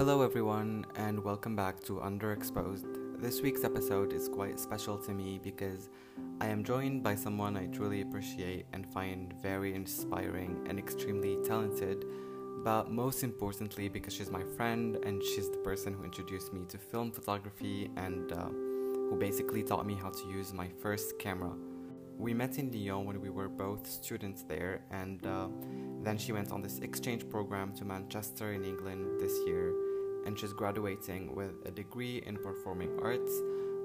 Hello, everyone, and welcome back to Underexposed. This week's episode is quite special to me because I am joined by someone I truly appreciate and find very inspiring and extremely talented, but most importantly, because she's my friend and she's the person who introduced me to film photography and uh, who basically taught me how to use my first camera. We met in Lyon when we were both students there, and uh, then she went on this exchange program to Manchester in England this year, and she's graduating with a degree in performing arts.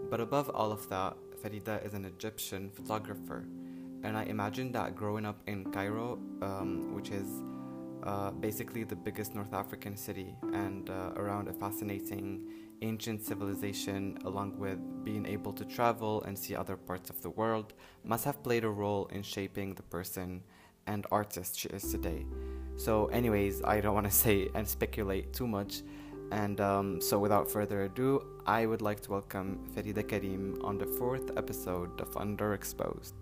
But above all of that, Farida is an Egyptian photographer, and I imagine that growing up in Cairo, um, which is uh, basically the biggest North African city and uh, around a fascinating ancient civilization, along with being able to travel and see other parts of the world, must have played a role in shaping the person and artist she is today. So, anyways, I don't want to say and speculate too much. And um, so, without further ado, I would like to welcome Farida Karim on the fourth episode of Underexposed.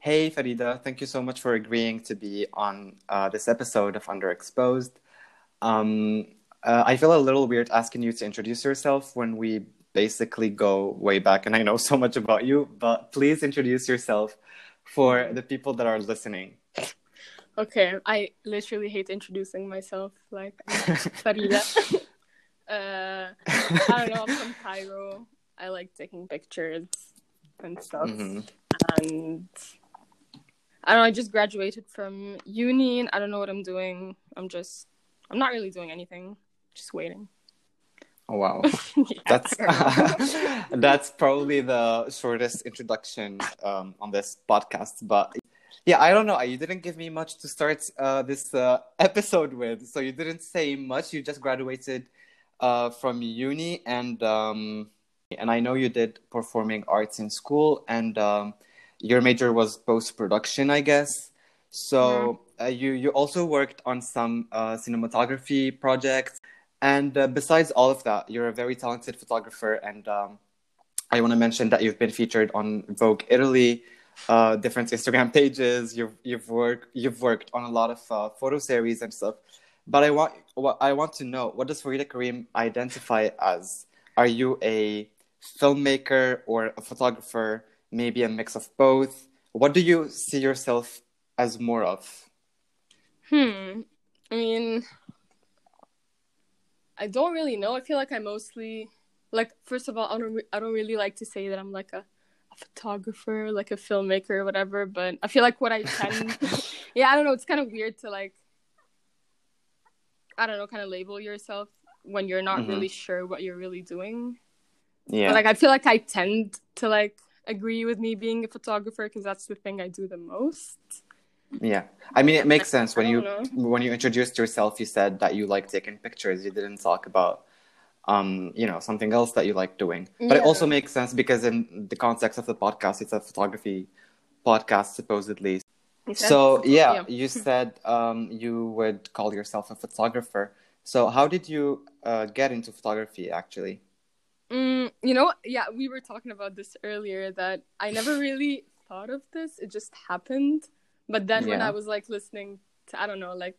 Hey Farida, thank you so much for agreeing to be on uh, this episode of Underexposed. Um, uh, I feel a little weird asking you to introduce yourself when we basically go way back, and I know so much about you, but please introduce yourself for the people that are listening. Okay, I literally hate introducing myself. Like Farida. uh, I don't know. I'm from Cairo. I like taking pictures and stuff. Mm-hmm. And I don't know. I just graduated from uni. And I don't know what I'm doing. I'm just. I'm not really doing anything. Just waiting. Oh wow, Yeah, that's I that's probably the shortest introduction um, on this podcast. But yeah, I don't know. You didn't give me much to start uh, this uh, episode with, so you didn't say much. You just graduated uh, from uni, and um, and I know you did performing arts in school, and um, your major was post production, I guess. So uh, you you also worked on some uh, cinematography projects, and uh, besides all of that, you're a very talented photographer, and um, I want to mention that you've been featured on Vogue Italy, uh, different Instagram pages. You've you've worked you've worked on a lot of uh, photo series and stuff. But I want what I want to know: what does Farida Karim identify as? Are you a filmmaker or a photographer? Maybe a mix of both. What do you see yourself as more of? Hmm. I mean, I don't really know. I feel like I mostly like. First of all, I don't. Re- I don't really like to say that I'm like a, a photographer, like a filmmaker, or whatever. But I feel like what I tend. yeah, I don't know. It's kind of weird to like. I don't know, kind of label yourself when you're not Mhm. really sure what you're really doing. Yeah. But like, I feel like I tend to like agree with me being a photographer because that's the thing I do the most. Yeah, I mean it makes sense when you don't when you introduced yourself. You said that you like taking pictures. You didn't talk about, um, you know, something else that you like doing. But it also makes sense because in the context of the podcast, it's a photography podcast supposedly. So yeah, you said um, you would call yourself a photographer. So how did you uh, get into photography? Actually, Mm, you know, yeah, we were talking about this earlier that I never really thought of this. It just happened. But then when I was like listening to, I don't know, like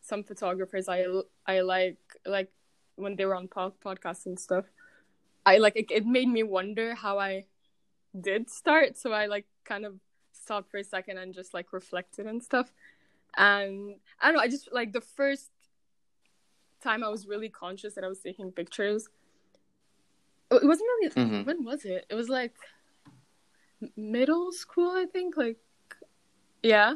some photographers I I like, like when they were on pod- podcasts and stuff, I like it, it made me wonder how I did start. So I like kind of stopped for a second and just like reflected and stuff. And I don't know, I just like the first time I was really conscious that I was taking pictures it wasn't really Mhm. when was it it was like middle school i think like yeah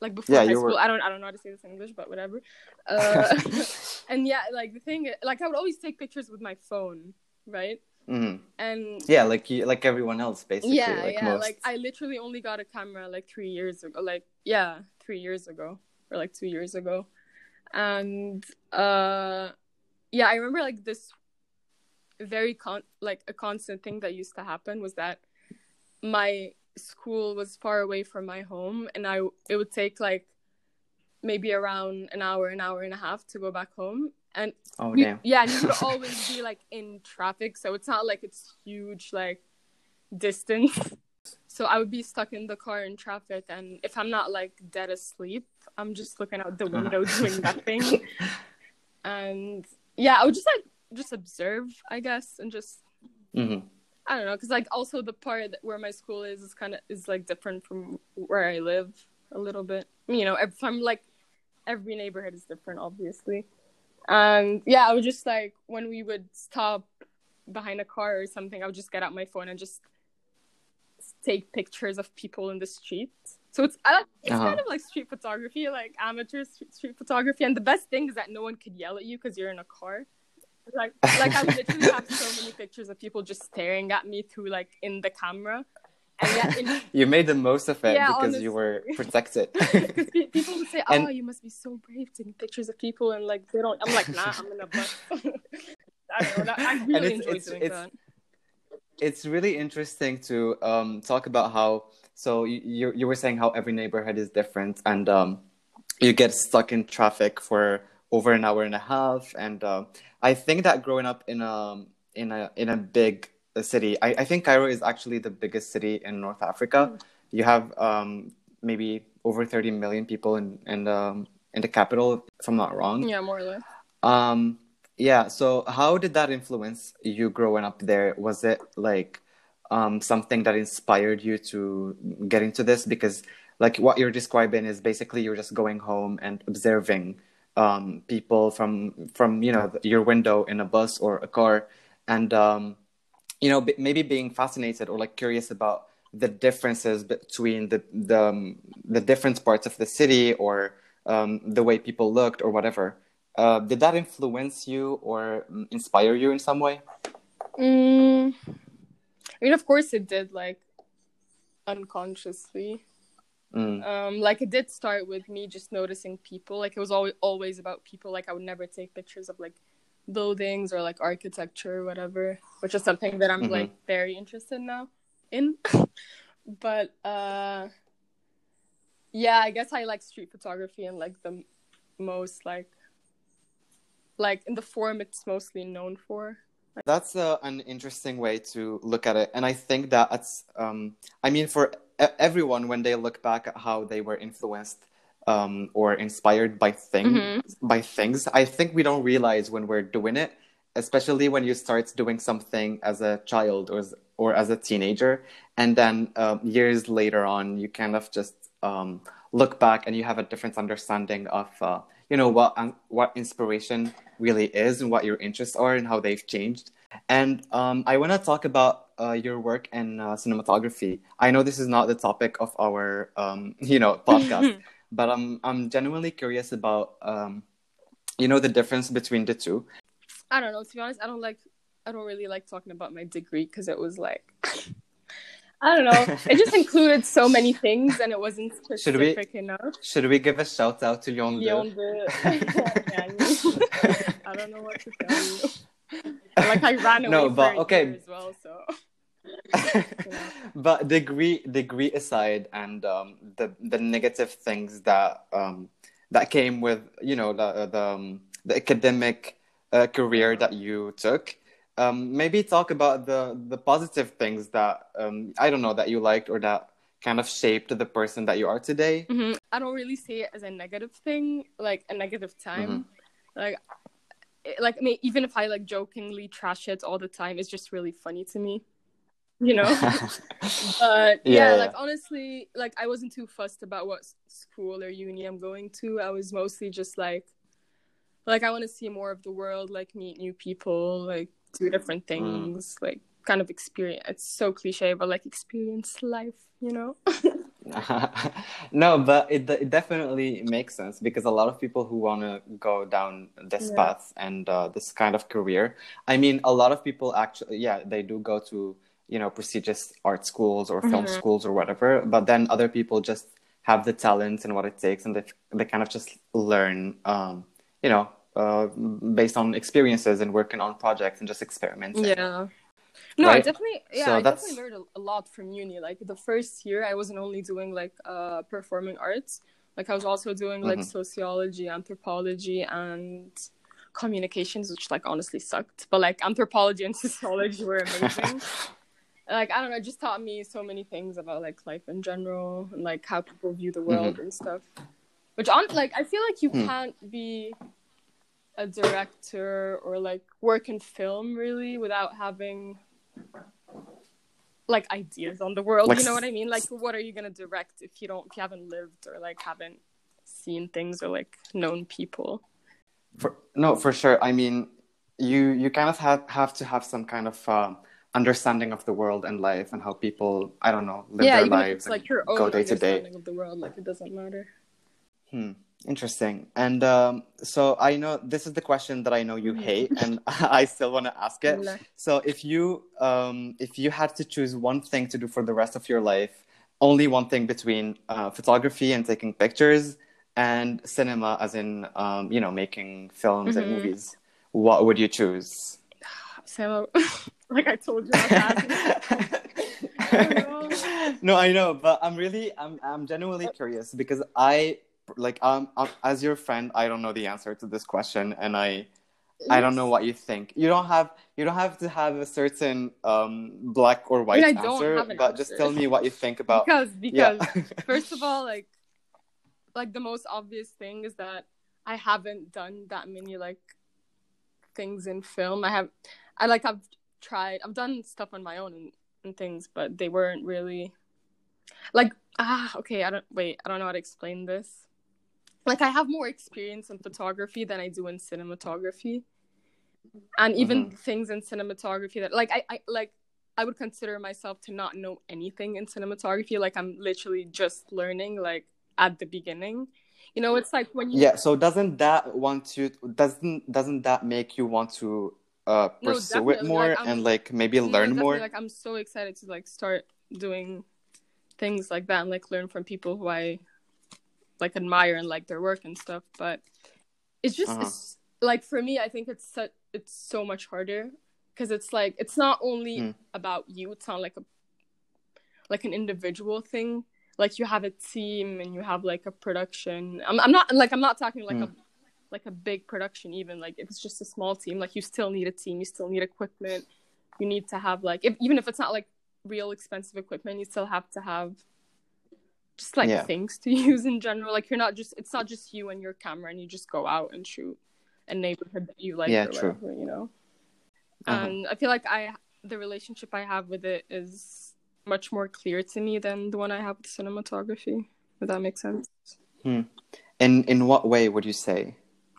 like before Yeah, high school were- i don't i don't know how to say this in english but whatever uh, and yeah like the thing like i would always take pictures with my phone right Mhm. and yeah, like you, like everyone else, basically. yeah like yeah most. like i literally only got a camera like three years ago like yeah three years ago or like two years ago and uh yeah i remember like this very con like a constant thing that used to happen was that my school was far away from my home and i it would take like maybe around an hour an hour and a half to go back home and oh damn. yeah, and you would always be like in traffic, so it's not like it's huge like distance. So I would be stuck in the car in traffic, and if I'm not like dead asleep, I'm just looking out the window doing nothing. And yeah, I would just like just observe, I guess, and just Mhm. I don't know, because like also the part that- where my school is is kind of is like different from where I live a little bit. You know, if I'm like every neighborhood is different, obviously. And yeah, I would just like when we would stop behind a car or something, I would just get out my phone and just take pictures of people in the street. So it's I it's Uh-huh. kind of like street photography, like amateur street, street photography. And the best thing is that no one could yell at you because you're in a car. Like like I literally have so many pictures of people just staring at me through like in the camera, yet you made the most of it Yeah, because you were protected. because people would say, "Oh, And- you must be so brave taking pictures of people," and like they don't. I'm like, nah, I'm in a bus. I don't know. I really it's- enjoy it's- doing it's- that. it's really interesting to um, talk about how so you, you you were saying how every neighborhood is different and um, you get stuck in traffic for over an hour and a half and uh, I think that growing up in a in a in a big city I, I think Cairo is actually the biggest city in North Africa you have um, maybe over 30 million people in in the in the capital if I'm not wrong Yeah, more or less. um, yeah, so how did that influence you growing up there? Was it like um, something that inspired you to get into this? Because like what you're describing is basically you're just going home and observing um, people from from you know your window in a bus or a car, and um, you know maybe being fascinated or like curious about the differences between the the um, the different parts of the city or um, the way people looked or whatever. Uh, did that influence you or mm, inspire you in some way? Mm, I mean, of course it did, like unconsciously. Mm. Um, like it did start with me just noticing people. Like it was always always about people. Like I would never take pictures of like buildings or like architecture or whatever, which is something that I'm Mhm. like very interested now in. but uh, yeah, I guess I like street photography and like the most like like in the form it's mostly known for. That's uh, an interesting way to look at it, and I think that it's. Um, I mean, for e- everyone, when they look back at how they were influenced um, or inspired by thing Mhm. by things, I think we don't realize when we're doing it, especially when you start doing something as a child or as, or as a teenager, and then um, years later on, you kind of just um, look back and you have a different understanding of uh, you know what um, what inspiration really is and what your interests are and how they've changed. And um, I want to talk about uh, your work in uh, cinematography. I know this is not the topic of our um, you know podcast, but I'm I'm genuinely curious about um, you know the difference between the two. I don't know. To be honest, I don't like. I don't really like talking about my degree because it was like. I don't know. It just included so many things, and it wasn't Should we- specific enough. Should we give a shout out to Yondu? Yeah, I don't know what to tell you. like I ran away No, but okay. as well. So but degree degree aside and um, the the negative things that um, that came with you know the the, um, the academic uh, career that you took um, maybe talk about the the positive things that um, I don't know that you liked or that kind of shaped the person that you are today Mhm. I don't really see it as a negative thing, like a negative time. Like, like I mean, even if I like jokingly trash it all the time, it's just really funny to me. You know. But yeah, Yeah, like honestly, like I wasn't too fussed about what school or uni I'm going to. I was mostly just like, like I want to see more of the world, like meet new people, like do different things, like kind of experience. It's so cliche, but like experience life, you know. no, but it it definitely makes sense because a lot of people who want to go down this Yeah. path and uh, this kind of career. I mean, a lot of people actually, yeah, they do go to you know prestigious art schools or film Mhm. schools or whatever. But then other people just have the talent and what it takes, and they they kind of just learn, um, you know, uh, based on experiences and working on projects and just experimenting. Yeah. No, I definitely yeah, So I that's- definitely learned a, lot from uni. Like the first year I wasn't only doing like uh performing arts, like I was also doing like Mhm. sociology, anthropology and communications, which like honestly sucked. But like anthropology and sociology were amazing. like I don't know, it just taught me so many things about like life in general and like how people view the world Mhm. and stuff. Which on like I feel like you Hmm. can't be a director or like work in film really without having like ideas on the world. Like you know what I mean? Like what are you gonna direct if you don't if you haven't lived or like haven't seen things or like known people? For, no, for sure. I mean, you you kind of have have to have some kind of um, understanding of the world and life and how people I don't know live yeah, their lives it's like and your own go day to day. understanding of the world, like it doesn't matter. Hmm. Interesting. And um, so I know this is the question that I know you Mhm. hate, and I still want to ask it. So if you um, if you had to choose one thing to do for the rest of your life, only one thing between uh, photography and taking pictures and cinema, as in um, you know making films and Mhm. movies, what would you choose? Sam, like I told you, about that. I no, I know, but I'm really, I'm, I'm genuinely curious because I, like, um, um, as your friend, I don't know the answer to this question, and I, I don't know what you think. You don't have, you don't have to have a certain um black or white I don't answer, an but just tell me what you think about. because because yeah. first of all, like like the most obvious thing is that I haven't done that many like things in film. I have, I like I've tried, I've done stuff on my own and, and things, but they weren't really like ah okay. I don't wait. I don't know how to explain this. Like I have more experience in photography than I do in cinematography, and even things in cinematography that like I, I like I would consider myself to not know anything in cinematography. Like I'm literally just learning, like at the beginning. You know, it's like when you yeah. So doesn't that want to Doesn't doesn't that make you want to uh No, pursue it more like, and like maybe No, learn more? Like I'm so excited to like start doing things like that and like learn from people who I like admire and like their work and stuff. But it's just Uh-huh. it's, like for me, I think it's so, it's so much harder because it's like it's not only Hmm. about you. It's not like a like an individual thing. Like you have a team and you have like a production. I'm I'm not like I'm not talking like Hmm. a like a big production even like if it's just a small team like you still need a team you still need equipment you need to have like if, even if it's not like real expensive equipment you still have to have just like Yeah. things to use in general like you're not just it's not just you and your camera and you just go out and shoot a neighborhood that you like Yeah, or true. whatever you know Uh-huh. and i feel like i the relationship i have with it is much more clear to me than the one i have with cinematography if that makes sense hmm. In in what way would you say?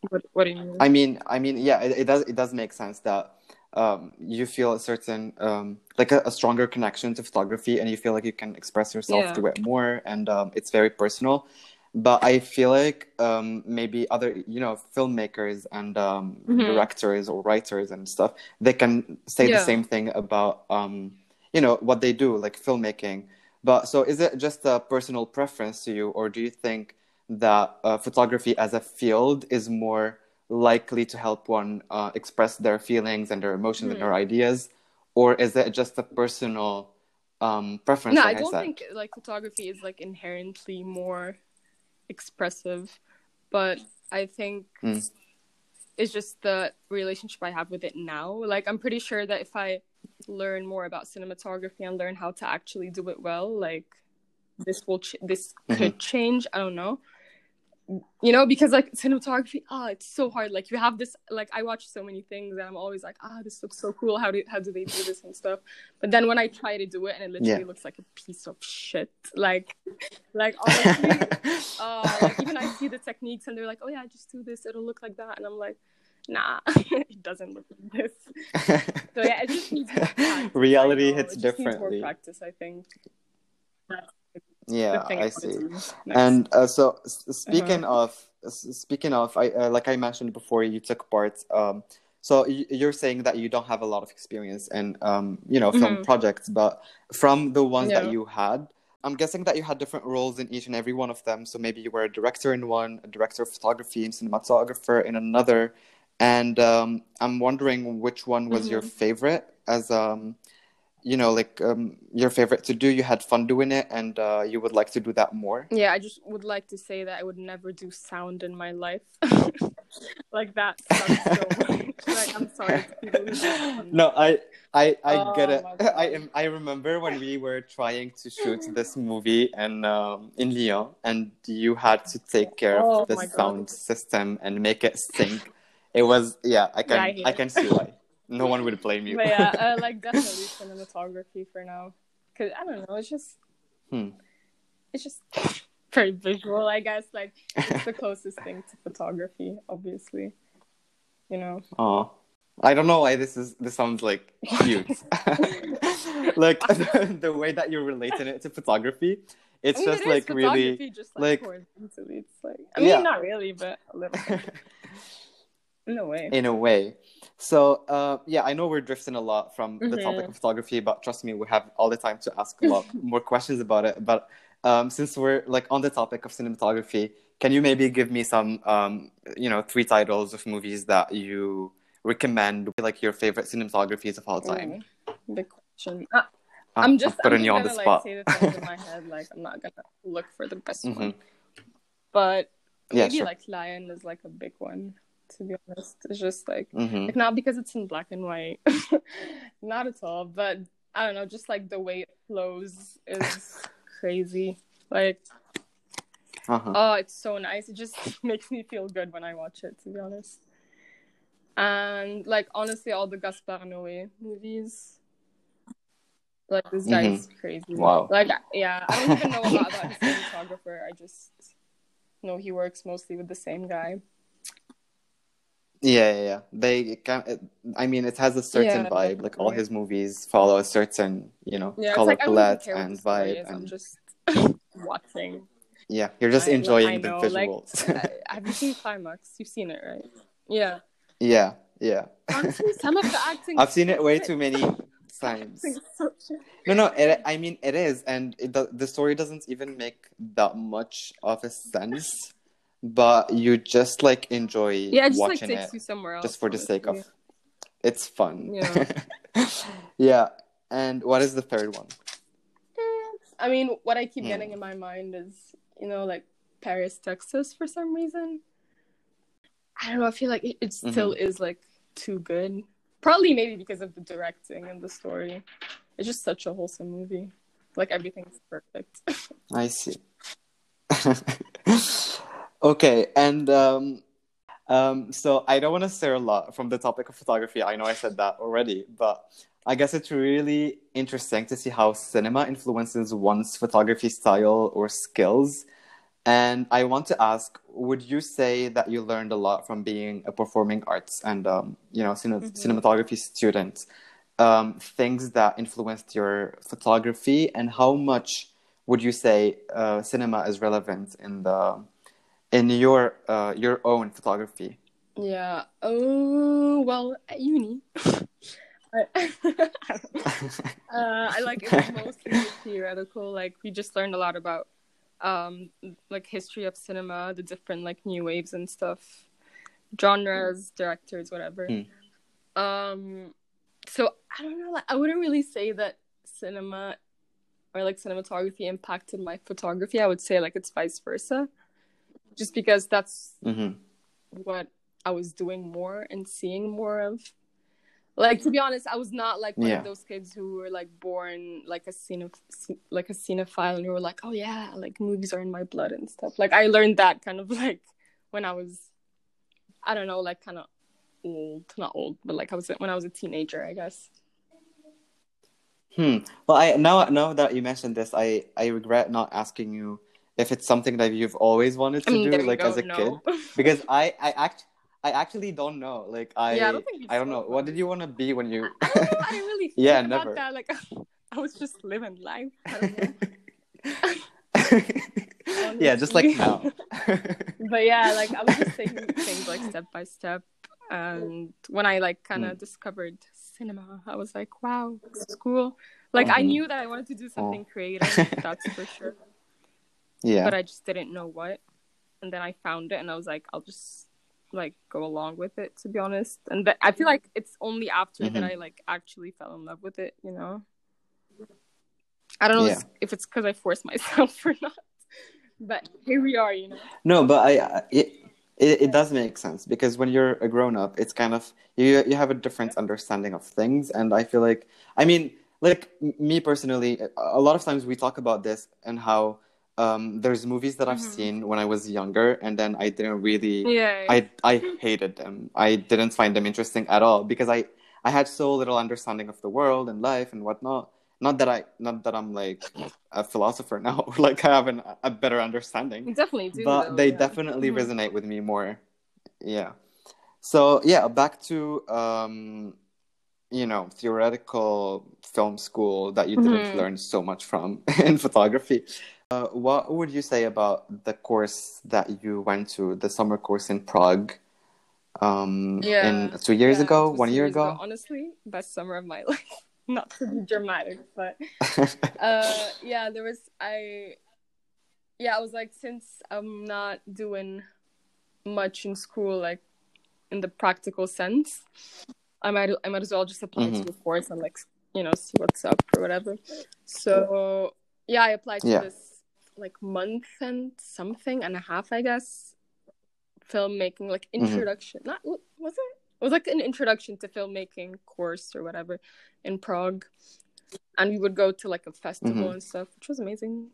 What, what do you mean I mean, I mean, yeah, it, it does it does make sense that um, you feel a certain um, like a, a stronger connection to photography, and you feel like you can express yourself Yeah. through it more, and um, it's very personal. But I feel like um, maybe other, you know, filmmakers and um, Mhm. directors or writers and stuff, they can say the same thing about, um, you know, what they do, like filmmaking. But so, is it just a personal preference to you, or do you think that uh, photography as a field is more likely to help one uh, express their feelings and their emotions and Hmm. their ideas, or is it just a personal um, preference? no like i don't said? think like photography is like inherently more expressive but i think Mm. it's just the relationship i have with it now like i'm pretty sure that if i learn more about cinematography and learn how to actually do it well like this will ch- this Mm-hmm. could change i don't know you know because like cinematography ah it's so hard. Like you have this like i watch so many things and i'm always like ah this looks so cool. How do how do they do this and stuff? But then when i try to do it and it literally Yeah. looks like a piece of shit like like honestly uh like even i see the techniques and they're like oh yeah just do this. It'll look like that. And i'm like nah it doesn't look like this. So yeah it just needs more practice, Reality hits it just needs differently. more practice i think. That's yeah, I see. And uh, so, speaking Uh-huh. of speaking of, I uh, like I mentioned before, you took part. Um, so you're saying that you don't have a lot of experience in, um, you know, film Mhm. projects, but from the ones that you had, I'm guessing that you had different roles in each and every one of them. So maybe you were a director in one, a director of photography, and cinematographer in another. And um, I'm wondering which one was your Mhm. favorite as um you know like um, your favorite to do you had fun doing it and uh, you would like to do that more Yeah, I just would like to say that I would never do sound in my life. like that so. Like I'm sorry to people who do sound. no i i i Oh get it i am i remember when we were trying to shoot this movie and um in lyon and you had to take care Oh of the my God. sound system and make it sync it was yeah i can Yeah, I I, can see why no one would blame you But yeah, uh, like definitely cinematography for now. Cause I don't know, it's just Hmm. it's just very visual, I guess. Like it's the closest thing to photography, obviously. You know. Oh, I don't know why this is. This sounds like cute. like the, the way that you're relating it to photography, it's I mean, just it like really. just like- like. It's like I mean, Yeah. not really, but a little. In a way. in a way. So uh, yeah, I know we're drifting a lot from the Mhm. topic of photography, but trust me, we have all the time to ask a lot more questions about it. But um, since we're like on the topic of cinematography, can you maybe give me some, um, you know, three titles of movies that you recommend, like your favorite cinematographies of all time? Ooh, big question. Uh, Ah, I'm just putting I'm you on the gonna, spot. Like, say the things in my head. Like I'm not gonna look for the best Mhm. one, but Yeah, maybe sure. like La Haine is like a big one. To be honest, it's just like hmm like not because it's in black and white, not at all. But I don't know, just like the way it flows is crazy. Like Uh-huh. oh, it's so nice. It just makes me feel good when I watch it. To be honest, and like honestly, all the Gaspar Noé movies. Like this guy is crazy. Mm-hmm. Wow. Like yeah, I don't even know a lot about his cinematographer. I just know he works mostly with the same guy. Yeah, yeah, yeah. They can. I mean, it has a certain Yeah, vibe. Like all his movies follow a certain, you know, Yeah, color like I don't even palette and vibe, is. I'm and just watching. yeah, you're just I- enjoying the like, visuals. uh, have you seen Climax? You've seen it, right? Yeah. yeah, yeah. Honestly, some of the acting. I've seen it way too many times. So. No, no. It, I mean, it is, and it, the the story doesn't even make that much of a sense. But you just like enjoy Yeah, it just like watching takes it you somewhere else. just for the sake of. honestly. It's fun. Yeah. yeah. And what is the third one? I mean, what I keep Hmm. getting in my mind is, you know, like Paris, Texas for some reason. I don't know. I feel like it, it still Mm-hmm. is like too good. Probably maybe because of the directing and the story. It's just such a wholesome movie. Like everything's perfect. I see. okay, and um, um, so I don't want to stray a lot from the topic of photography. I know I said that already, but I guess it's really interesting to see how cinema influences one's photography style or skills. And I want to ask, would you say that you learned a lot from being a performing arts and um, you know cine- Mhm. cinematography student? Um, things that influenced your photography, and how much would you say uh, cinema is relevant in the in your uh, your own photography? yeah. Oh well, at uni. I, uh, I like it was mostly theoretical. Like we just learned a lot about um like history of cinema, the different like new waves and stuff, genres, directors, whatever. Hmm. Um, so I don't know. Like I wouldn't really say that cinema or like cinematography impacted my photography. I would say like it's vice versa, just because that's hmm what I was doing more and seeing more of. Like to be honest, I was not like one Yeah. of those kids who were like born like a cine like a cinephile and who were like, oh yeah, like movies are in my blood and stuff. Like I learned that kind of like when I was, I don't know, like kind of old, not old, but like I was when I was a teenager, I guess. Hmm. Well, I now now that you mentioned this, I I regret not asking you if it's something that you've always wanted to I mean, do, like as a no. kid, because I I act I actually don't know. Like I Yeah, I don't I don't know. What did you want to be when you? I don't know. I didn't really think Yeah, about never. that. Like I was just living life. I don't know. yeah, just like now. but yeah, like I was just taking things like step by step. And when I like kind of Mm. discovered cinema, I was like, wow, this is cool. Like I Mhm. knew that I wanted to do something creative, that's for sure. Yeah. But I just didn't know what. And then I found it, and I was like, I'll just like go along with it. To be honest, and I feel like it's only after that Mhm. I like actually fell in love with it. You know? I don't know Yeah. if it's because I forced myself or not, but here we are, you know. No, but I, I it, it it does make sense because when you're a grown up, it's kind of you you have a different understanding of things, and I feel like I mean, like m- me personally, a lot of times we talk about this and how um there's movies that I've Mhm. seen when I was younger, and then I didn't really Yeah. I I hated them. I didn't find them interesting at all because I I had so little understanding of the world and life and whatnot. Not that I not that I'm like a philosopher now, like I have an, a better understanding You definitely do. but though, they yeah. definitely Mhm. resonate with me more yeah so yeah back to um you know theoretical film school that you didn't Mhm. learn so much from in photography uh, what would you say about the course that you went to the summer course in prague um Yeah. in two years Yeah, ago one year years ago, Honestly, best summer of my life. Not to be dramatic, but uh, yeah, there was I. Yeah, I was like, since I'm not doing much in school, like in the practical sense, I might I might as well just apply Mhm. to the course and like you know see what's up or whatever. So yeah, I applied to Yeah. this like month and something and a half, I guess, filmmaking like Mhm. introduction. Not was it? It was like an introduction to filmmaking course or whatever in Prague, and we would go to like a festival Mhm. and stuff, which was amazing.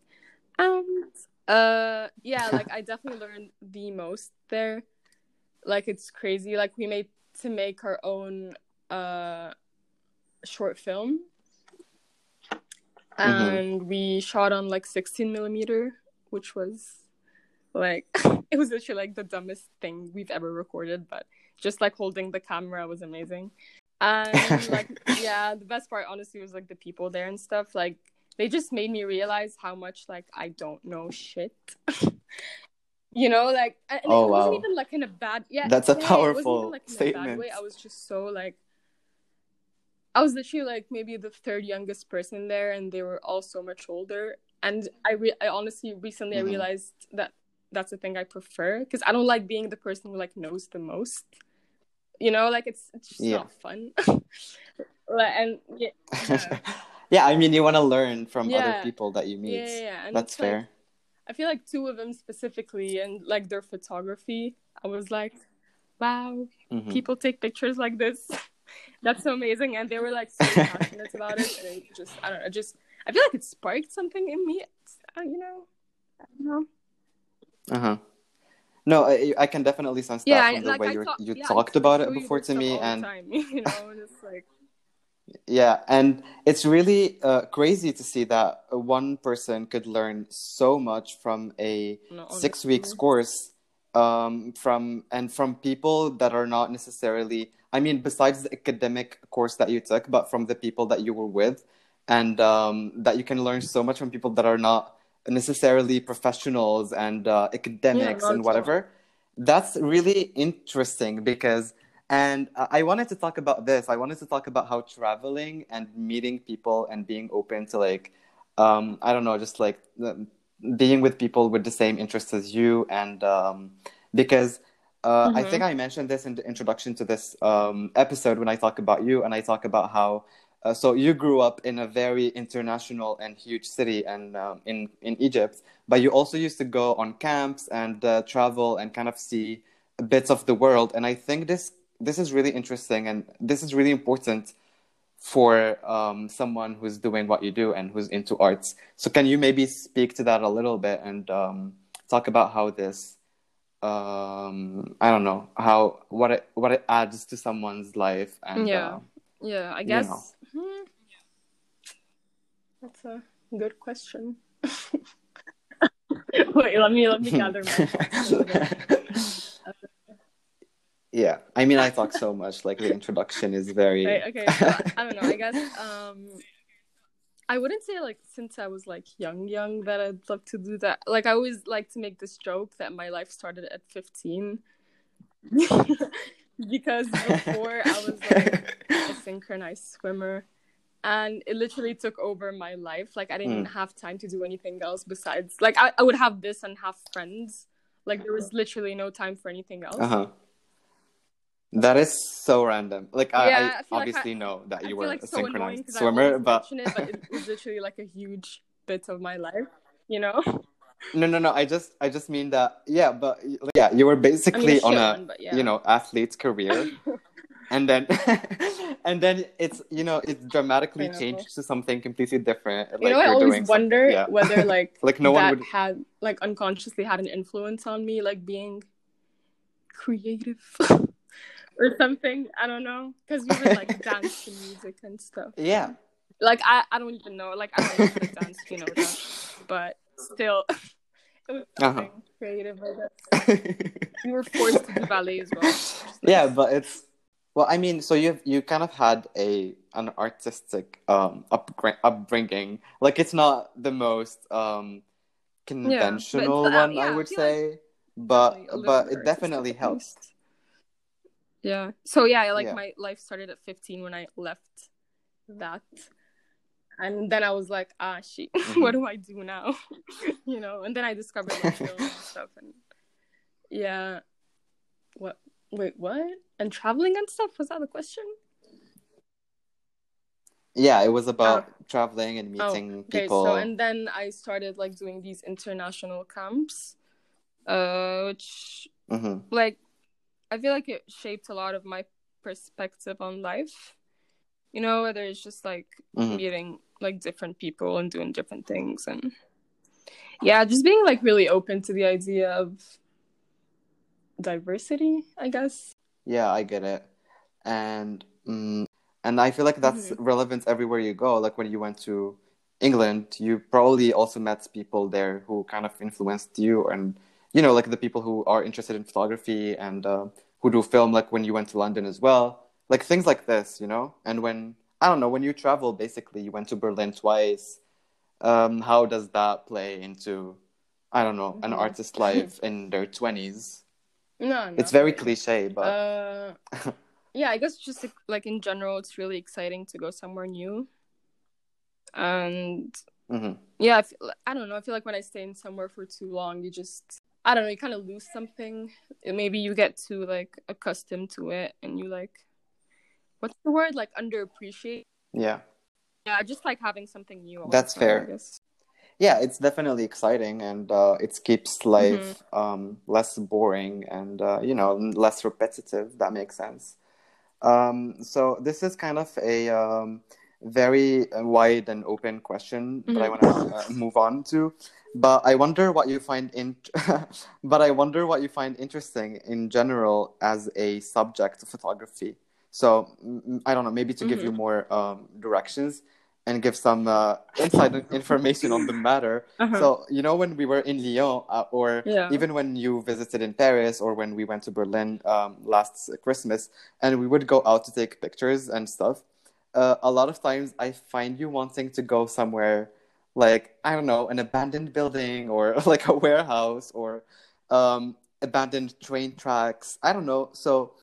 And uh, yeah, like I definitely learned the most there. Like it's crazy. Like we made to make our own uh short film Mm-hmm. and we shot on like 16 millimeter which was like it was literally like the dumbest thing we've ever recorded but just like holding the camera was amazing and like yeah the best part honestly was like the people there and stuff like they just made me realize how much like i don't know shit you know like and Oh, it wasn't wow. even like in a bad yeah That's a yeah, wasn't even, powerful like, in a bad statement. way. i was just so like I was literally like maybe the third youngest person there, and they were all so much older. And I, re- I honestly recently Mhm. I realized that that's the thing I prefer because I don't like being the person who like knows the most. You know, like it's it's just Yeah. not fun. and yeah, yeah, yeah i mean you want to learn from Yeah. other people that you meet yeah, yeah, yeah. And that's like, fair I feel like two of them specifically, and like their photography. I was like, wow, Mhm. people take pictures like this. That's so amazing, and they were like so passionate about it, and it just I don't know, just I feel like it sparked something in me. Uh, you know, I don't know. Uh-huh. No, I, I can definitely sense that Yeah, from the like way I you talk- you yeah, talked about it before to me, and time, you know, just like yeah, and it's really uh, crazy to see that one person could learn so much from a no, six weeks course, um, from and from people that are not necessarily. I mean, besides the academic course that you took, but from the people that you were with, and um, that you can learn so much from people that are not necessarily professionals and uh, academics not and whatever. That's really interesting because, and I wanted to talk about this. I wanted to talk about how traveling and meeting people and being open to like, um, I don't know, just like being with people with the same interests as you, and um, because uh, I Mhm. think I mentioned this in the introduction to this um, episode when I talk about you, and I talk about how. Uh, so you grew up in a very international and huge city, and um, in in Egypt, but you also used to go on camps and uh, travel and kind of see bits of the world. And I think this this is really interesting, and this is really important for um, someone who's doing what you do and who's into arts. So can you maybe speak to that a little bit and um, talk about how this um, I don't know how what it what it adds to someone's life and Yeah. uh, Yeah, I you guess. know. Hmm. That's a good question. Wait, let me let me gather my thoughts. yeah, I mean, I talk so much. Like the introduction is very. Right, okay, so I don't know. I guess um, I wouldn't say like since I was like young, young that I'd love to do that. Like I always like to make this joke that my life started at fifteen, because before I was like a synchronized swimmer, and it literally took over my life. Like I didn't Mm. have time to do anything else besides like I, I would have this and have friends. Like there was literally no time for anything else. uh huh. That is so random. Like Yeah, I, I I feel like obviously I- know that you were like a so synchronized swimmer, but it, but it was literally like a huge bit of my life, you know. no, no, no. I just, I just mean that. Yeah, but like, yeah, you were basically a on a, one, yeah. you know, athlete's career, and then, and then it's, you know, it's dramatically changed to something completely different. Like you know, I always wonder yeah. whether like Like, no one would- had like unconsciously had an influence on me, like being creative or something. I don't know, because we would like dance to music and stuff. Yeah. Like I, I don't even know. Like I don't to dance, you know that, but still, it was Uh-huh. creative. I guess we were forced to do ballet as well. yeah but it's well i mean so you you kind of had a an artistic um upgr- upbringing like it's not the most um conventional uh, one yeah, i would feel like say but Definitely a little but it definitely helps. Yeah. So yeah, like Yeah. my life started at 15 when I left that. And then I was like, ah, shit, Mhm. what do I do now? you know, and then I discovered film and stuff. And yeah. What? Wait, what? And traveling and stuff? Was that the question? yeah it was about traveling and Oh, meeting Okay, people so and then I started like doing these international camps, uh, which Mhm. like I feel like it shaped a lot of my perspective on life. You know, whether it's just like Mhm. meeting like different people and doing different things and yeah, just being like really open to the idea of diversity, I guess. Yeah, I get it. And mm, and I feel like that's Mm-hmm. relevant everywhere you go. Like when you went to England, you probably also met people there who kind of influenced you and you know, like the people who are interested in photography and uh, who do film like when you went to London as well. Like things like this, you know? And when I don't know, when you travel basically you went to Berlin twice. Um, how does that play into I don't know, an Mhm. artist's life in their 20s? No, no. It's very cliche, but Uh, yeah, I guess just like in general, it's really exciting to go somewhere new. And Mhm. yeah, I, feel, I don't know. I feel like when I stay in somewhere for too long, you just I don't know. You kind of lose something. Maybe you get too like accustomed to it, and you like what's the word like underappreciate. yeah. Yeah, just like having something new. That's time, fair. Yeah it's definitely exciting and uh, it keeps life Mm-hmm. um, less boring and uh, you know less repetitive that makes sense um, so this is kind of a um, very uh, wide and open question that i want Mm-hmm. to uh, move on to but i wonder what you find in but i wonder what you find interesting in general as a subject of photography so mm, i don't know maybe to give Mm-hmm. you more um, directions and give some uh, inside information on the matter. Uh-huh. So, you know, when we were in Lyon, uh, or Yeah. even when you visited in Paris, or when we went to Berlin um, last Christmas, and we would go out to take pictures and stuff, uh, a lot of times I find you wanting to go somewhere like, I don't know, an abandoned building, or like a warehouse, or um, abandoned train tracks. I don't know. So,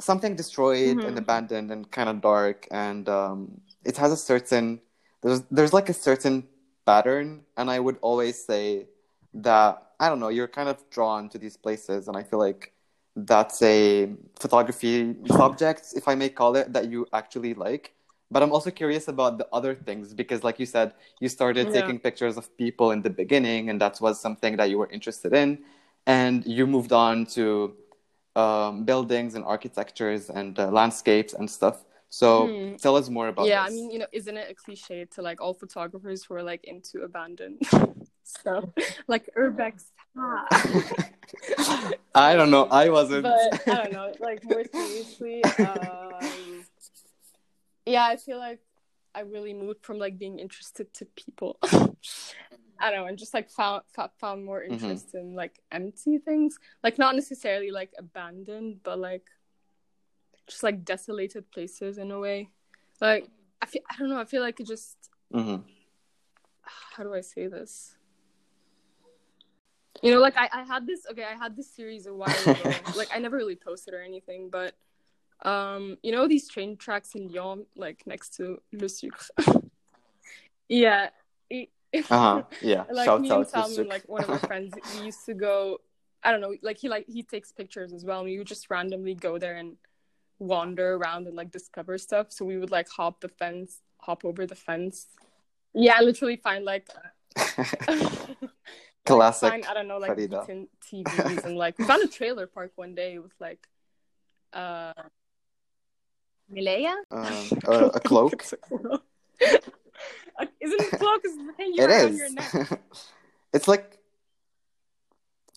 something destroyed and Mhm. abandoned and kind of dark, and um, it has a certain there's there's like a certain pattern and i would always say that i don't know you're kind of drawn to these places and i feel like that's a photography subject if i may call it that you actually like but i'm also curious about the other things because like you said you started Yeah. taking pictures of people in the beginning and that was something that you were interested in and you moved on to um, buildings and architectures and uh, landscapes and stuff so Hmm. tell us more about yeah, this I mean, you know, isn't it a cliche to like all photographers who are like into abandoned stuff, like urbex? I don't know. I wasn't. but I don't know. Like more seriously, um, yeah, I feel like I really moved from like being interested to people. I don't know, and just like found found more Mm-hmm. interest in like empty things, like not necessarily like abandoned, but like just like desolated places in a way. Like I feel I don't know. I feel like it just Mhm. how do I say this? You know, like I, I had this okay, I had this series a while ago. like I never really posted or anything, but um, you know these train tracks in Lyon, like next to Le Sucre. yeah. Uh-huh. Yeah. like Shout me out and Sam, like one of my friends, we used to go. I don't know, like he like he takes pictures as well, and we would just randomly go there and wander around and like discover stuff. So we would like hop the fence, hop over the fence. Yeah, literally find like Classic. find I don't know like TVs and like we found a trailer park one day with like uh Milea. Um, a, a cloak. It's a cloak. Uh, Isn't it a cloak? Is the thing you It on your neck? it's like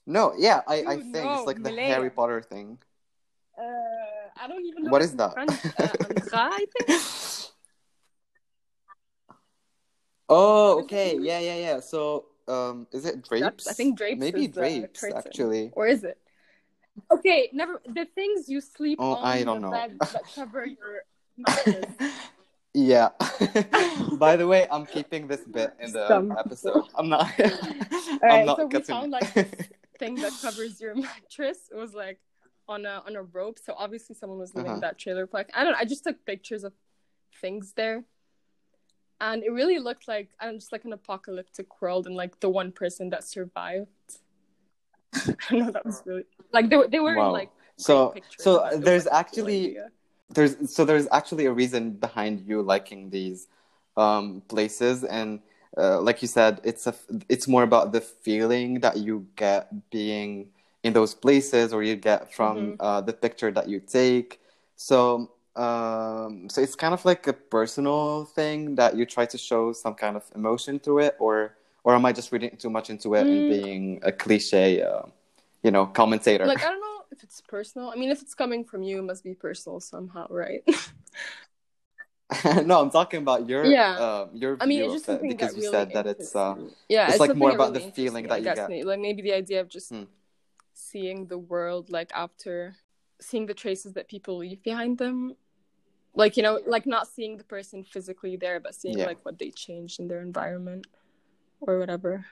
no, yeah, I, I think no, it's like the Malaya. Harry Potter thing. Uh, I don't even know. What is that? French. Uh, I think. oh, okay, yeah, yeah, yeah. So, um, is it drapes? I think drapes Maybe is, uh, drapes, curtain. actually. Or is it? Okay, never. The things you sleep Oh, on I don't know. bed that cover your. Yeah. By the way, I'm keeping this bit in the Some episode. I'm not. I'm not so we found like this thing that covers your mattress. It was like on a on a rope. So obviously someone was living Uh-huh. in that trailer park. I don't. know, I just took pictures of things there, and it really looked like I'm just like an apocalyptic world, and like the one person that survived. I. That was really like they were they were Wow. like so, so but there's like, a cool actually there's so there's actually a reason behind you liking these um places and uh, like you said it's a it's more about the feeling that you get being in those places or you get from Mhm. uh, the picture that you take so um so it's kind of like a personal thing that you try to show some kind of emotion through it or or am i just reading too much into it and Mm. being a cliche uh, you know commentator like I don't know if it's personal. I mean, if it's coming from you, it must be personal somehow, right? no, I'm talking about your Yeah. um, your I mean, it's just something because you really said that it's uh yeah, it's it's, like more about really the feeling that you get. Like maybe the idea of just Hmm. seeing the world like after seeing the traces that people leave behind them. Like you know, like not seeing the person physically there, but seeing Yeah. like what they changed in their environment or whatever.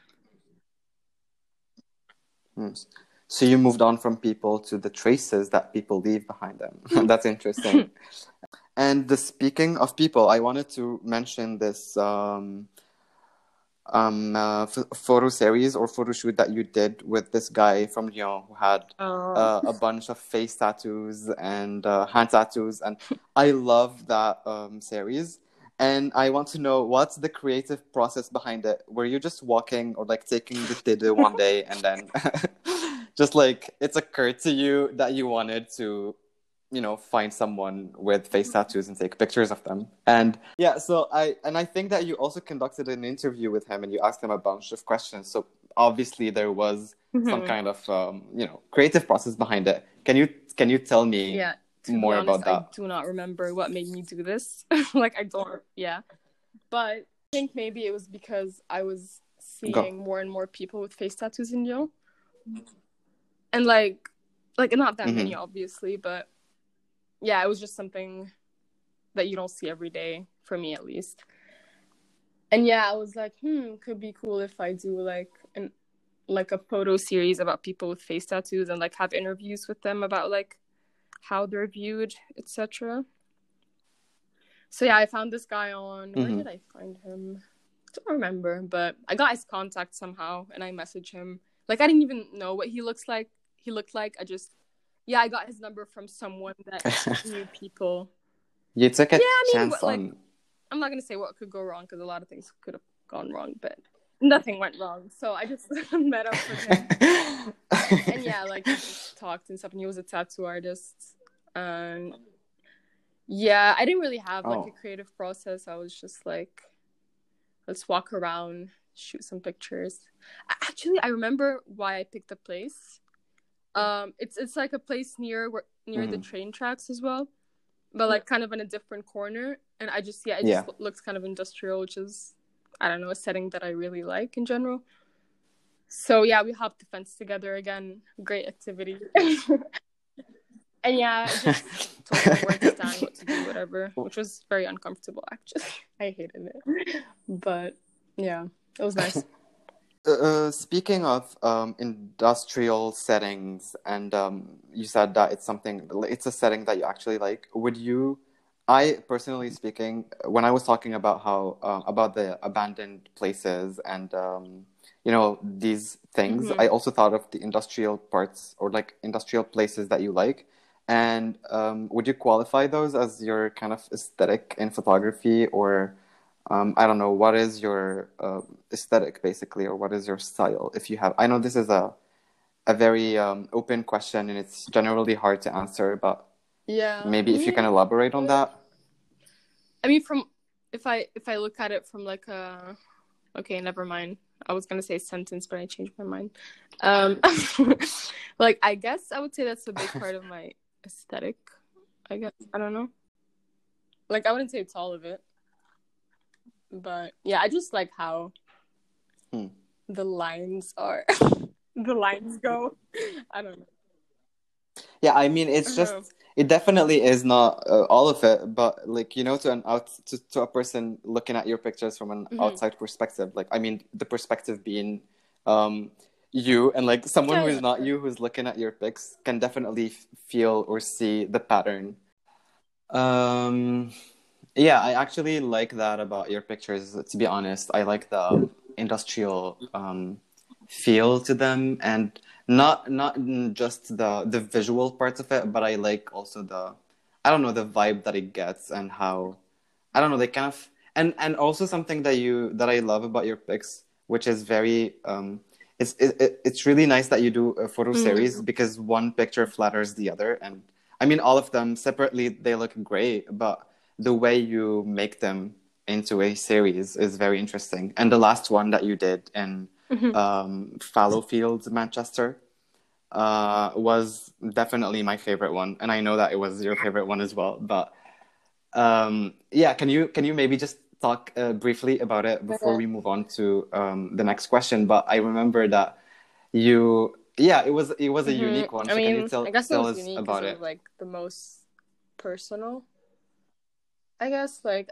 Mm. So you moved on from people to the traces that people leave behind them. That's interesting. and the speaking of people, I wanted to mention this um, um, uh, photo series or photo shoot that you did with this guy from Lyon who had uh, a bunch of face tattoos and uh, hand tattoos, and I love that um, series. And I want to know what's the creative process behind it. Were you just walking or like taking the tide one day and then just like it's occurred to you that you wanted to, you know, find someone with face tattoos and take pictures of them? And yeah, so I and I think that you also conducted an interview with him and you asked him a bunch of questions. So obviously there was some Mhm. kind of um, you know creative process behind it. Can you can you tell me yeah. More honest, about that? I do not remember what made me do this. like I don't. Yeah, but I think maybe it was because I was seeing more and more people with face tattoos in Lyon, and like, like not that many, obviously, but yeah, it was just something that you don't see every day for me, at least. And yeah, I was like, hmm, could be cool if I do like an like a photo series about people with face tattoos and like have interviews with them about like how they're viewed, etc. So yeah, I found this guy on where Mhm. did I find him? I don't remember, but I got his contact somehow and I messaged him. Like I didn't even know what he looks like. He looked like I just yeah, I got his number from someone that knew people. You took a Yeah, I mean, chance what, like- on. I'm not gonna say what could go wrong because a lot of things could have gone wrong, but nothing went wrong. So I just met up with him. and yeah, like talked and stuff. And he was a tattoo artist, and yeah, I didn't really have like Oh. a creative process. I was just like, let's walk around, shoot some pictures. Actually, I remember why I picked the place. Um, it's it's like a place near where near the Mhm. train tracks as well, but like kind of in a different corner. And I just yeah, it Yeah. just looks kind of industrial, which is I don't know a setting that I really like in general. So yeah, we hopped the fence together again. Great activity. and yeah, just told where to stand, what to do, whatever, which was very uncomfortable actually. I hated it, but yeah, it was nice. Uh, speaking of um, industrial settings, and um, you said that it's something, it's a setting that you actually like. Would you, I personally speaking, when I was talking about how, uh, about the abandoned places and, um, you know, these things, Mhm. I also thought of the industrial parts or like industrial places that you like. And um, would you qualify those as your kind of aesthetic in photography, or um, I don't know, what is your uh, aesthetic basically, or what is your style? If you have, I know this is a a very um, open question, and it's generally hard to answer, but Yeah. maybe if you can elaborate on that. I mean, from if I if I look at it from like a okay, never mind. I was gonna say sentence, but I changed my mind. Um, like I guess I would say that's a big part of my aesthetic. I guess I don't know. Like I wouldn't say it's all of it, but yeah, I just like how Hmm. the lines are. the lines go. I don't know. Yeah, I mean, it's just it definitely is not uh, all of it, but like you know, to an out to, to a person looking at your pictures from an Mhm. outside perspective, like I mean, the perspective being um you and like someone who's not you who's looking at your pics can definitely f- feel or see the pattern. Um, yeah, I actually like that about your pictures. To be honest, I like the industrial um feel to them and not not just the the visual parts of it but i like also the i don't know the vibe that it gets and how i don't know they kind of and and also something that you that i love about your pics which is very um it's it, it- it's really nice that you do a photo Mhm. series because one picture flatters the other and i mean all of them separately they look great but the way you make them into a series is very interesting and the last one that you did in Mhm. um, Fallowfield, Manchester, uh, was definitely my favorite one, and I know that it was your favorite one as well. But um, yeah, can you can you maybe just talk uh, briefly about it before Okay. we move on to um, the next question? But I remember that you, yeah, it was it was a Mhm. unique one. I mean, can you tell, I guess it tell was us unique about it it? like the most personal. I guess like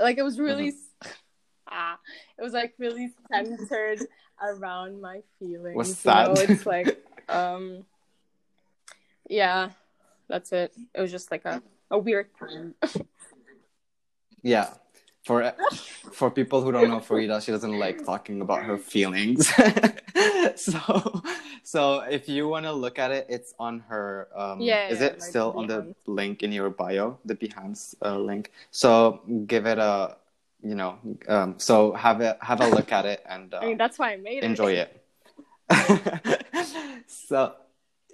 like it was really Mm-hmm. ah it was like really centered around my feelings. Was You know, it's like um yeah, that's it. It was just like a a weird time. Yeah. For for people who don't know Farida, she doesn't like talking about her feelings. so so if you want to look at it, it's on her um Yeah, is yeah, it like still on the link in your bio, the Behance uh, link. So give it a you know um so have a have a look at it and uh, I mean that's why I made it. enjoy it. so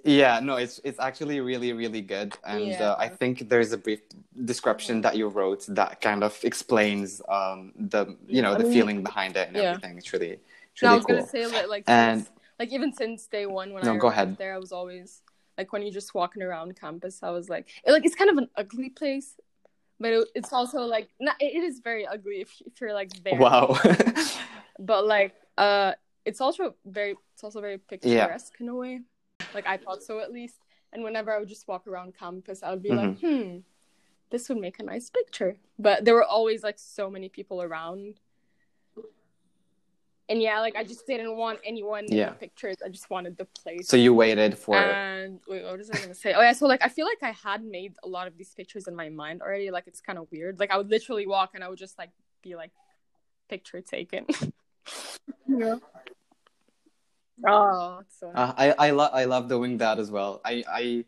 yeah, no, it's it's actually really really good, and Yeah. uh, I think there's a brief description that you wrote that kind of explains um, the you know I the mean, feeling behind it and yeah. everything. It's really it's No, I really was cool. gonna say like, like And- since, like even since day one when No, I go ahead. there, I was always like when you're just walking around campus, I was like, it, like it's kind of an ugly place, but it, it's also like not, it is very ugly if if you're like there. Wow. But like uh, it's also very it's also very picturesque in a way. Like I thought so at least. And whenever I would just walk around campus, I would be like, Mm-hmm. hmm, this would make a nice picture. But there were always like so many people around. And yeah, like I just didn't want anyone in the pictures. I just wanted the place. so you waited for and wait, what was I gonna say? Oh yeah, so like I feel like I had made a lot of these pictures in my mind already. Like it's kind of weird. Like I would literally walk and I would just like be like, picture taken. yeah. Oh, so Uh, I I love I love doing that as well. I I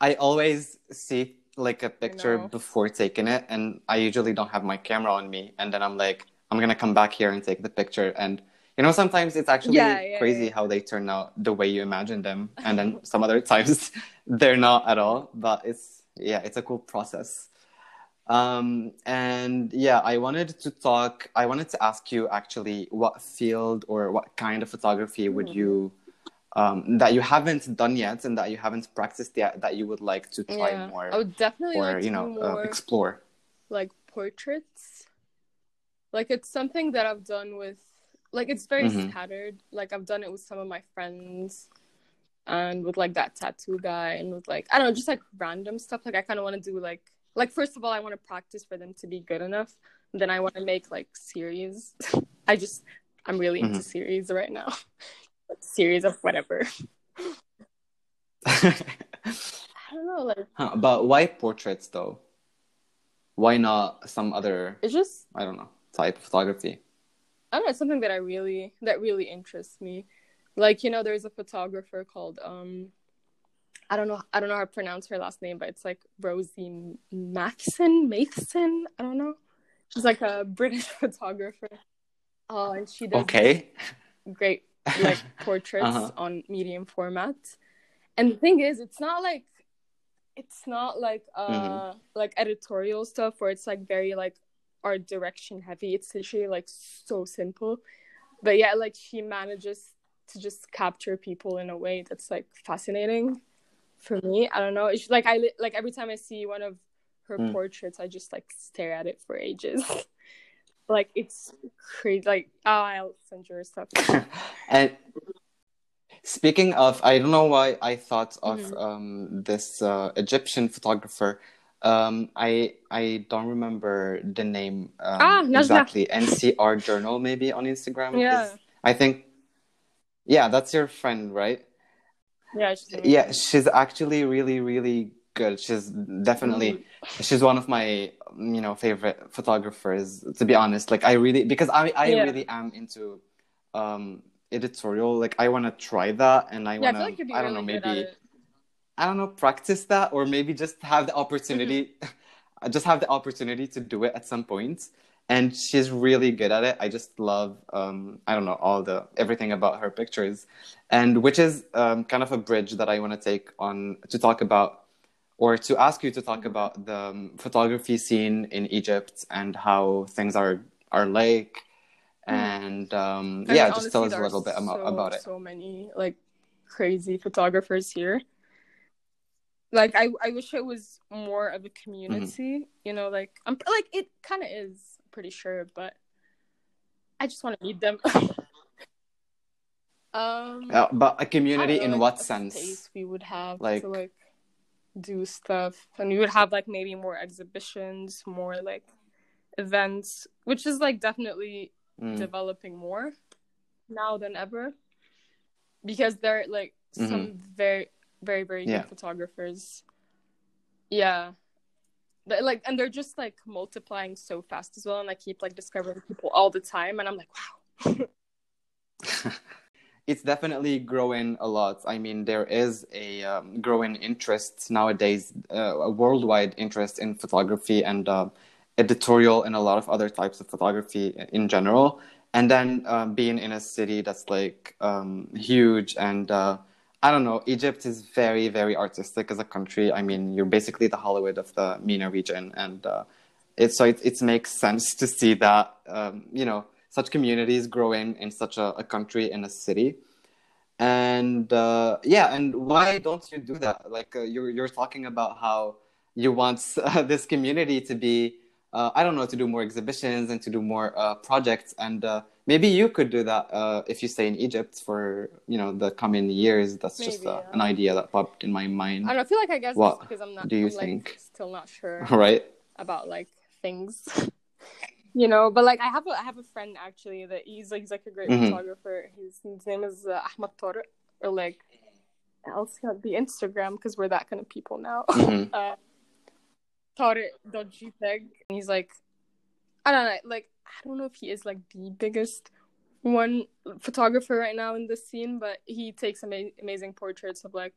I always see like a picture before taking it, and I usually don't have my camera on me, and then I'm like, I'm gonna come back here and take the picture, and you know sometimes it's actually Yeah, yeah, crazy yeah. how they turn out the way you imagine them, and then some other times they're not at all. But it's yeah, it's a cool process. Um, and yeah, I wanted to talk, I wanted to ask you actually what field or what kind of photography would Hmm. you, um, that you haven't done yet and that you haven't practiced yet that you would like to try yeah. more I would definitely or, like you to know, uh, explore? like portraits. Like it's something that I've done with like it's very Mhm. scattered. Like I've done it with some of my friends and with like that tattoo guy and with like I don't know, just like random stuff. Like I kinda wanna do like like first of all I wanna practice for them to be good enough. Then I wanna make like series. I just I'm really into Mhm. series right now. Like, series of whatever. I don't know, like Huh, but why portraits though? Why not some other, it's just I don't know, type of photography? I don't know, it's something that I really that really interests me. Like, you know, there's a photographer called um I don't know I don't know how to pronounce her last name, but it's like Rosie Matheson, Matheson. I don't know. She's like a British photographer. Oh, and she does Okay. great like portraits Uh-huh. on medium format. And the thing is, it's not like it's not like uh Mhm. like editorial stuff where it's like very like art direction heavy. It's literally like so simple. But yeah, like she manages to just capture people in a way that's like fascinating for me. I don't know. It's like I like every time I see one of her Mm. portraits, I just like stare at it for ages. like it's crazy. Like oh, I'll send you her stuff. and speaking of, I don't know why I thought of Mhm. um, this uh, Egyptian photographer. Um, I I don't remember the name um, Ah, exactly. NCR Journal maybe on Instagram. Yeah. is- I think. Yeah, that's your friend, right? Yeah, she's Yeah, she's actually really, really good. She's definitely she's one of my you know favorite photographers. To be honest, like I really because I I Yeah. really am into um editorial. Like I want to try that, and I Yeah, I want feel like to I don't really know maybe. I don't know practice that or maybe just have the opportunity, just have the opportunity to do it at some point. And she's really good at it. I just love um I don't know all the everything about her pictures, and which is um, kind of a bridge that I want to take on to talk about or to ask you to talk about the um, photography scene in Egypt and how things are are like, and um, I yeah, mean, just tell us a little bit about, so, about it. So many like crazy photographers here. Like I, I wish it was more of a community. Mm-hmm. You know, like I'm like it kind of is. Pretty sure, but I just want to meet them. um, Uh, but a community know, in like, what sense? We would have Like- to like do stuff, and we would have like maybe more exhibitions, more like events, which is like definitely Mm. developing more now than ever because there are like some very very very Mm-hmm. Yeah. good photographers yeah like and they're just like multiplying so fast as well and i keep like discovering people all the time and i'm like wow it's definitely growing a lot. I mean, there is a um, growing interest nowadays, uh, a worldwide interest in photography and uh, editorial and a lot of other types of photography in general. And then um, being in a city that's like um, huge and uh, I don't know, Egypt is very, very artistic as a country. I mean, you're basically the Hollywood of the MENA region, and uh, it's so it, it makes sense to see that um, you know such communities growing in such a, a country in a city and uh, yeah and why don't you do that like uh, you're, you're talking about how you want this community to be uh, i don't know to do more exhibitions and to do more uh, projects. And uh, maybe you could do that uh, if you stay in egypt for you know the coming years. That's just Maybe, uh, yeah. an idea that popped in my mind. I don't know i feel like i guess What because i'm not do you I'm, like, think? still not sure all right. about like things. You know but like i have a i have a friend actually that he's like he's like a great Mhm. photographer. His, his name is uh, ahmad Tariq, or like i'll see on the instagram because we're that kind of people now Mhm. uh Tariq.jpeg and he's like i don't know like i don't know if he is like the biggest one photographer right now in the scene but he takes ama- amazing portraits of like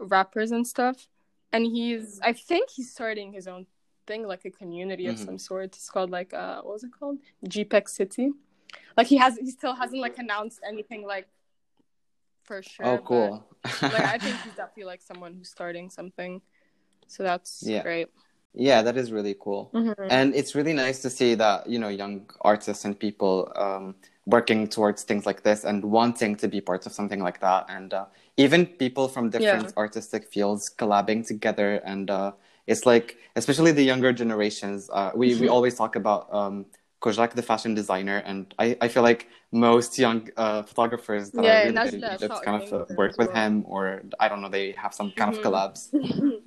rappers and stuff. And he's i think he's starting his own thing like a community of Mhm. some sort. It's called like uh what was it called? JPEG city. Like he has he still hasn't like announced anything like for sure oh but, cool like i think he's definitely like someone who's starting something so that's Yeah. great yeah that is really cool Mhm. and it's really nice to see that you know young artists and people um, working towards things like this and wanting to be part of something like that and uh, even people from different Yeah. artistic fields collabing together and uh, it's like especially the younger generations uh, we, we always talk about um, Kojak the fashion designer and I, I feel like most young uh, photographers that Yeah, are really good in Najla, Egypt shout kind of out to her work with well. him or I don't know they have some kind Mhm. of collabs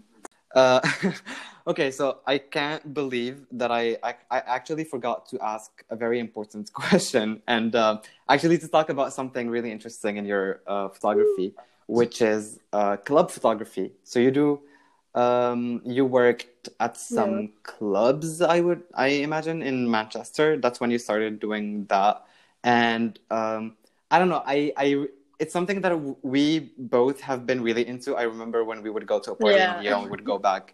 uh, okay, so I can't believe that I, I I actually forgot to ask a very important question, and uh, actually to talk about something really interesting in your uh, photography, which is uh, club photography. So you do, um, you worked at some clubs, I would I imagine in Manchester. That's when you started doing that, and um, I don't know. I I it's something that we both have been really into. I remember when we would go to a party Yeah. in we would go back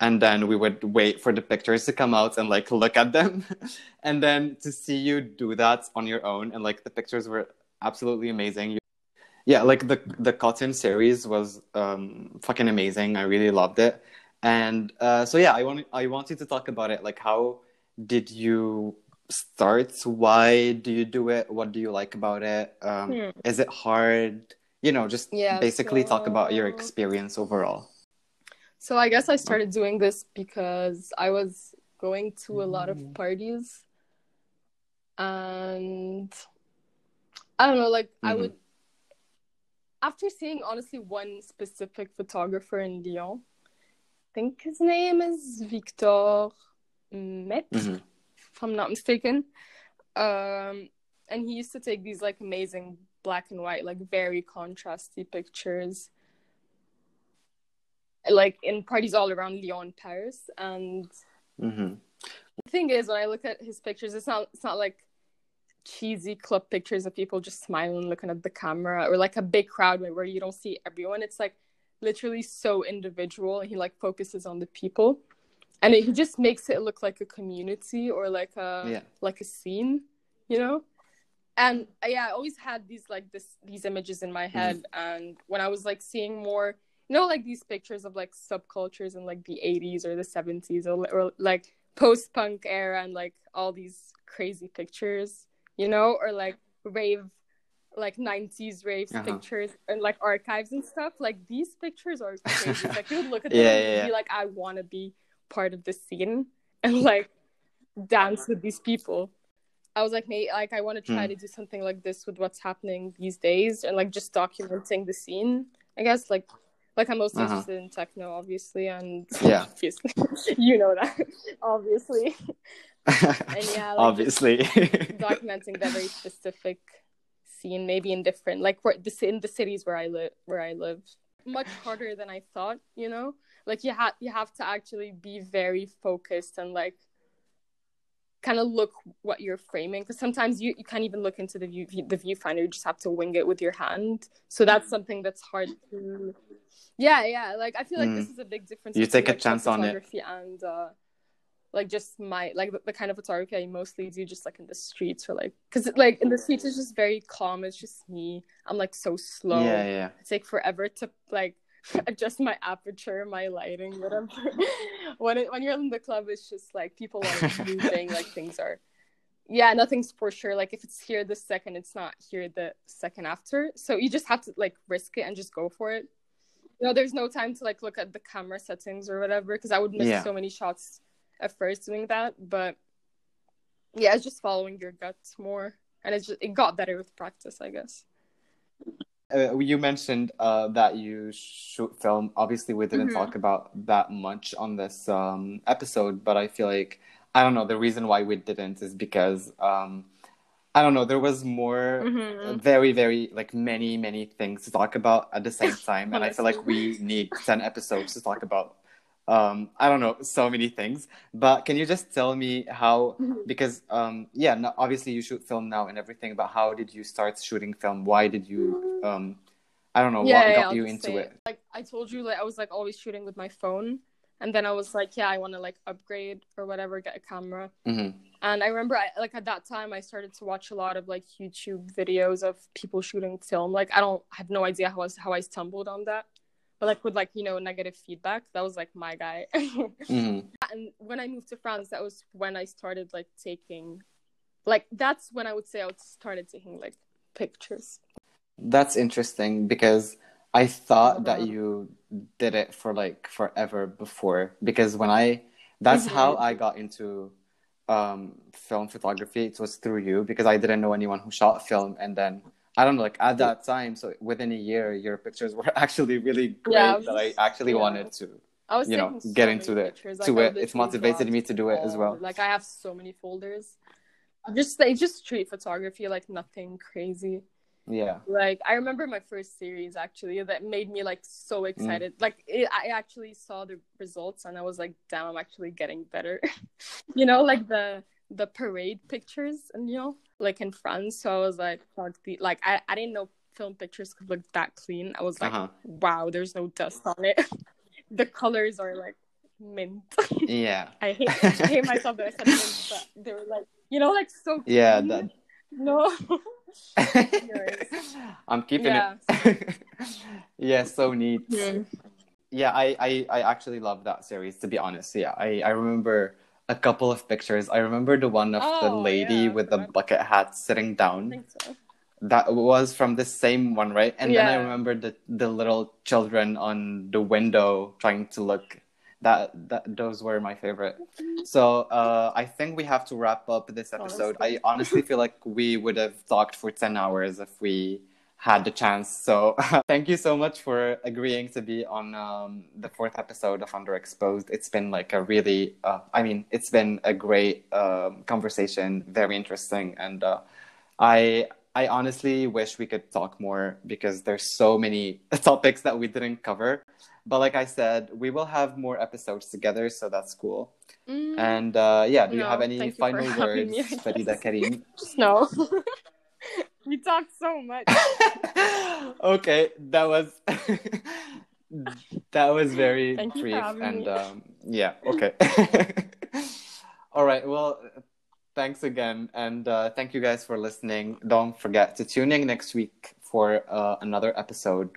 and then we would wait for the pictures to come out and like look at them. and then to see you do that on your own and like the pictures were absolutely amazing. You- yeah, like the the cotton series was um fucking amazing. I really loved it. And uh, so yeah, I want I wanted to talk about it. Like, how did you start? Why do you do it? What do you like about it? Um, Hmm. Is it hard? You know, just Yeah, basically talk about your experience overall. So I guess I started doing this because I was going to a lot of parties and I don't know, like I Mhm. would after seeing honestly one specific photographer in Lyon, I think his name is Victor Met, Mhm. I'm not mistaken. Um and he used to take these like amazing black and white, like very contrasty pictures like in parties all around Lyon Paris. And hmm the thing is, when I look at his pictures, it's not it's not like cheesy club pictures of people just smiling, looking at the camera, or like a big crowd where, where you don't see everyone. It's like literally so individual, and he like focuses on the people, and it, he just makes it look like a community or like a Yeah. like a scene, you know. And uh, yeah, I always had these like this these images in my head, and when I was like seeing more, you know, like these pictures of like subcultures in like the '80s or the '70s or, or like post-punk era and like all these crazy pictures, you know, or like rave, like '90s raves Uh-huh. pictures and like archives and stuff. Like these pictures are crazy. like you would look at Yeah, them yeah, and yeah. be like, I want to be part of the scene and like dance with these people. I was like, mate, like I want to try Hmm. to do something like this with what's happening these days and like just documenting the scene. I guess like like I'm mostly Uh-huh. interested in techno, obviously, and Yeah. obviously you know that, obviously, and yeah, like, Obviously. documenting that very specific scene, maybe in different like where the in the cities where I live, where I live, much harder than I thought. You know, like you have you have to actually be very focused and like kind of look what you're framing because sometimes you, you can't even look into the view the viewfinder you just have to wing it with your hand so that's something that's hard to yeah yeah like i feel like this is a big difference You take a like, chance on it. photography and uh like just my like the, the kind of photography i mostly do just like in the streets or like because like in the streets it's just very calm it's just me i'm like so slow yeah, yeah. it take forever to like adjust my aperture, my lighting, whatever. when it, when you're in the club, it's just like people are moving, like things are. Yeah, nothing's for sure. Like if it's here the second, it's not here the second after. So you just have to like risk it and just go for it. You know, there's no time to like look at the camera settings or whatever because I would miss Yeah. so many shots at first doing that. But yeah, it's just following your guts more, and it's just it got better with practice, I guess. Uh, you mentioned uh, that you shoot film. Obviously, we didn't Mhm. talk about that much on this um, episode, but I feel like I don't know. The reason why we didn't is because um, I don't know. There was more, Mhm. very, very like many, many things to talk about at the same time, and I feel like we need ten episodes to talk about. Um, I don't know, so many things. But can you just tell me how? Mhm. Because um, yeah, no, obviously you shoot film now and everything. But how did you start shooting film? Why did you? Um, I don't know yeah, what yeah, got I'll you into say it. Like I told you, like I was like always shooting with my phone, and then I was like, yeah, I want to like upgrade or whatever, get a camera. hmm And I remember, I, like at that time, I started to watch a lot of like YouTube videos of people shooting film. Like I don't I have no idea how I, how I stumbled on that, but like with like you know negative feedback, that was like my guy. hmm and when I moved to France, that was when I started like taking, like that's when I would say I would started taking like pictures. That's interesting because I thought that Uh-huh. you did it for like forever before. Because when I, that's Mhm. how I got into um, film photography. It was through you because I didn't know anyone who shot film. And then I don't know, like at that time, so within a year, your pictures were actually really great Yeah, I was that I actually yeah. wanted to, I was you know, taking so get into the pictures. to like, I it. It's motivated me to do it as well. Like I have so many folders. I'm just like just street photography, like nothing crazy. Yeah. Like I remember my first series actually that made me like Mm. so excited. Like it, I actually saw the results and I was like, damn, I'm actually getting better. you know, like the the parade pictures and you know, like in France. So I was like, fuck the like I, I didn't know film pictures could look that clean. I was like, Uh-huh. wow, there's no dust on it. the colors are like mint. Yeah. I hate I hate myself that I said mint, but they were like you know like so clean. Yeah, that No. I'm keeping Yeah. it. yeah, so neat. Hmm. Yeah, I, I, I actually love that series, to be honest. Yeah, I, I remember a couple of pictures. I remember the one of the Oh, lady yeah, with the bucket hat sitting down. so. That was from the same one, right? And then I remember the, the little children on the window trying to look. That, that those were my favorite. So uh, I think we have to wrap up this episode. I honestly feel like we would have talked for ten hours if we had the chance. So thank you so much for agreeing to be on um, the fourth episode of Underexposed. It's been like a really, uh, I mean, it's been a great um, conversation, very interesting, and uh, I. I honestly wish we could talk more because there's so many topics that we didn't cover. But like I said, we will have more episodes together, so that's cool. Mm, And uh, yeah, do you have any final words, me, Farida. Karim? no. We talked so much. okay, that was that was very Thank you for brief and me. um, yeah, okay. All right, well, thanks again, and uh, thank you guys for listening. Don't forget to tune in next week for uh, another episode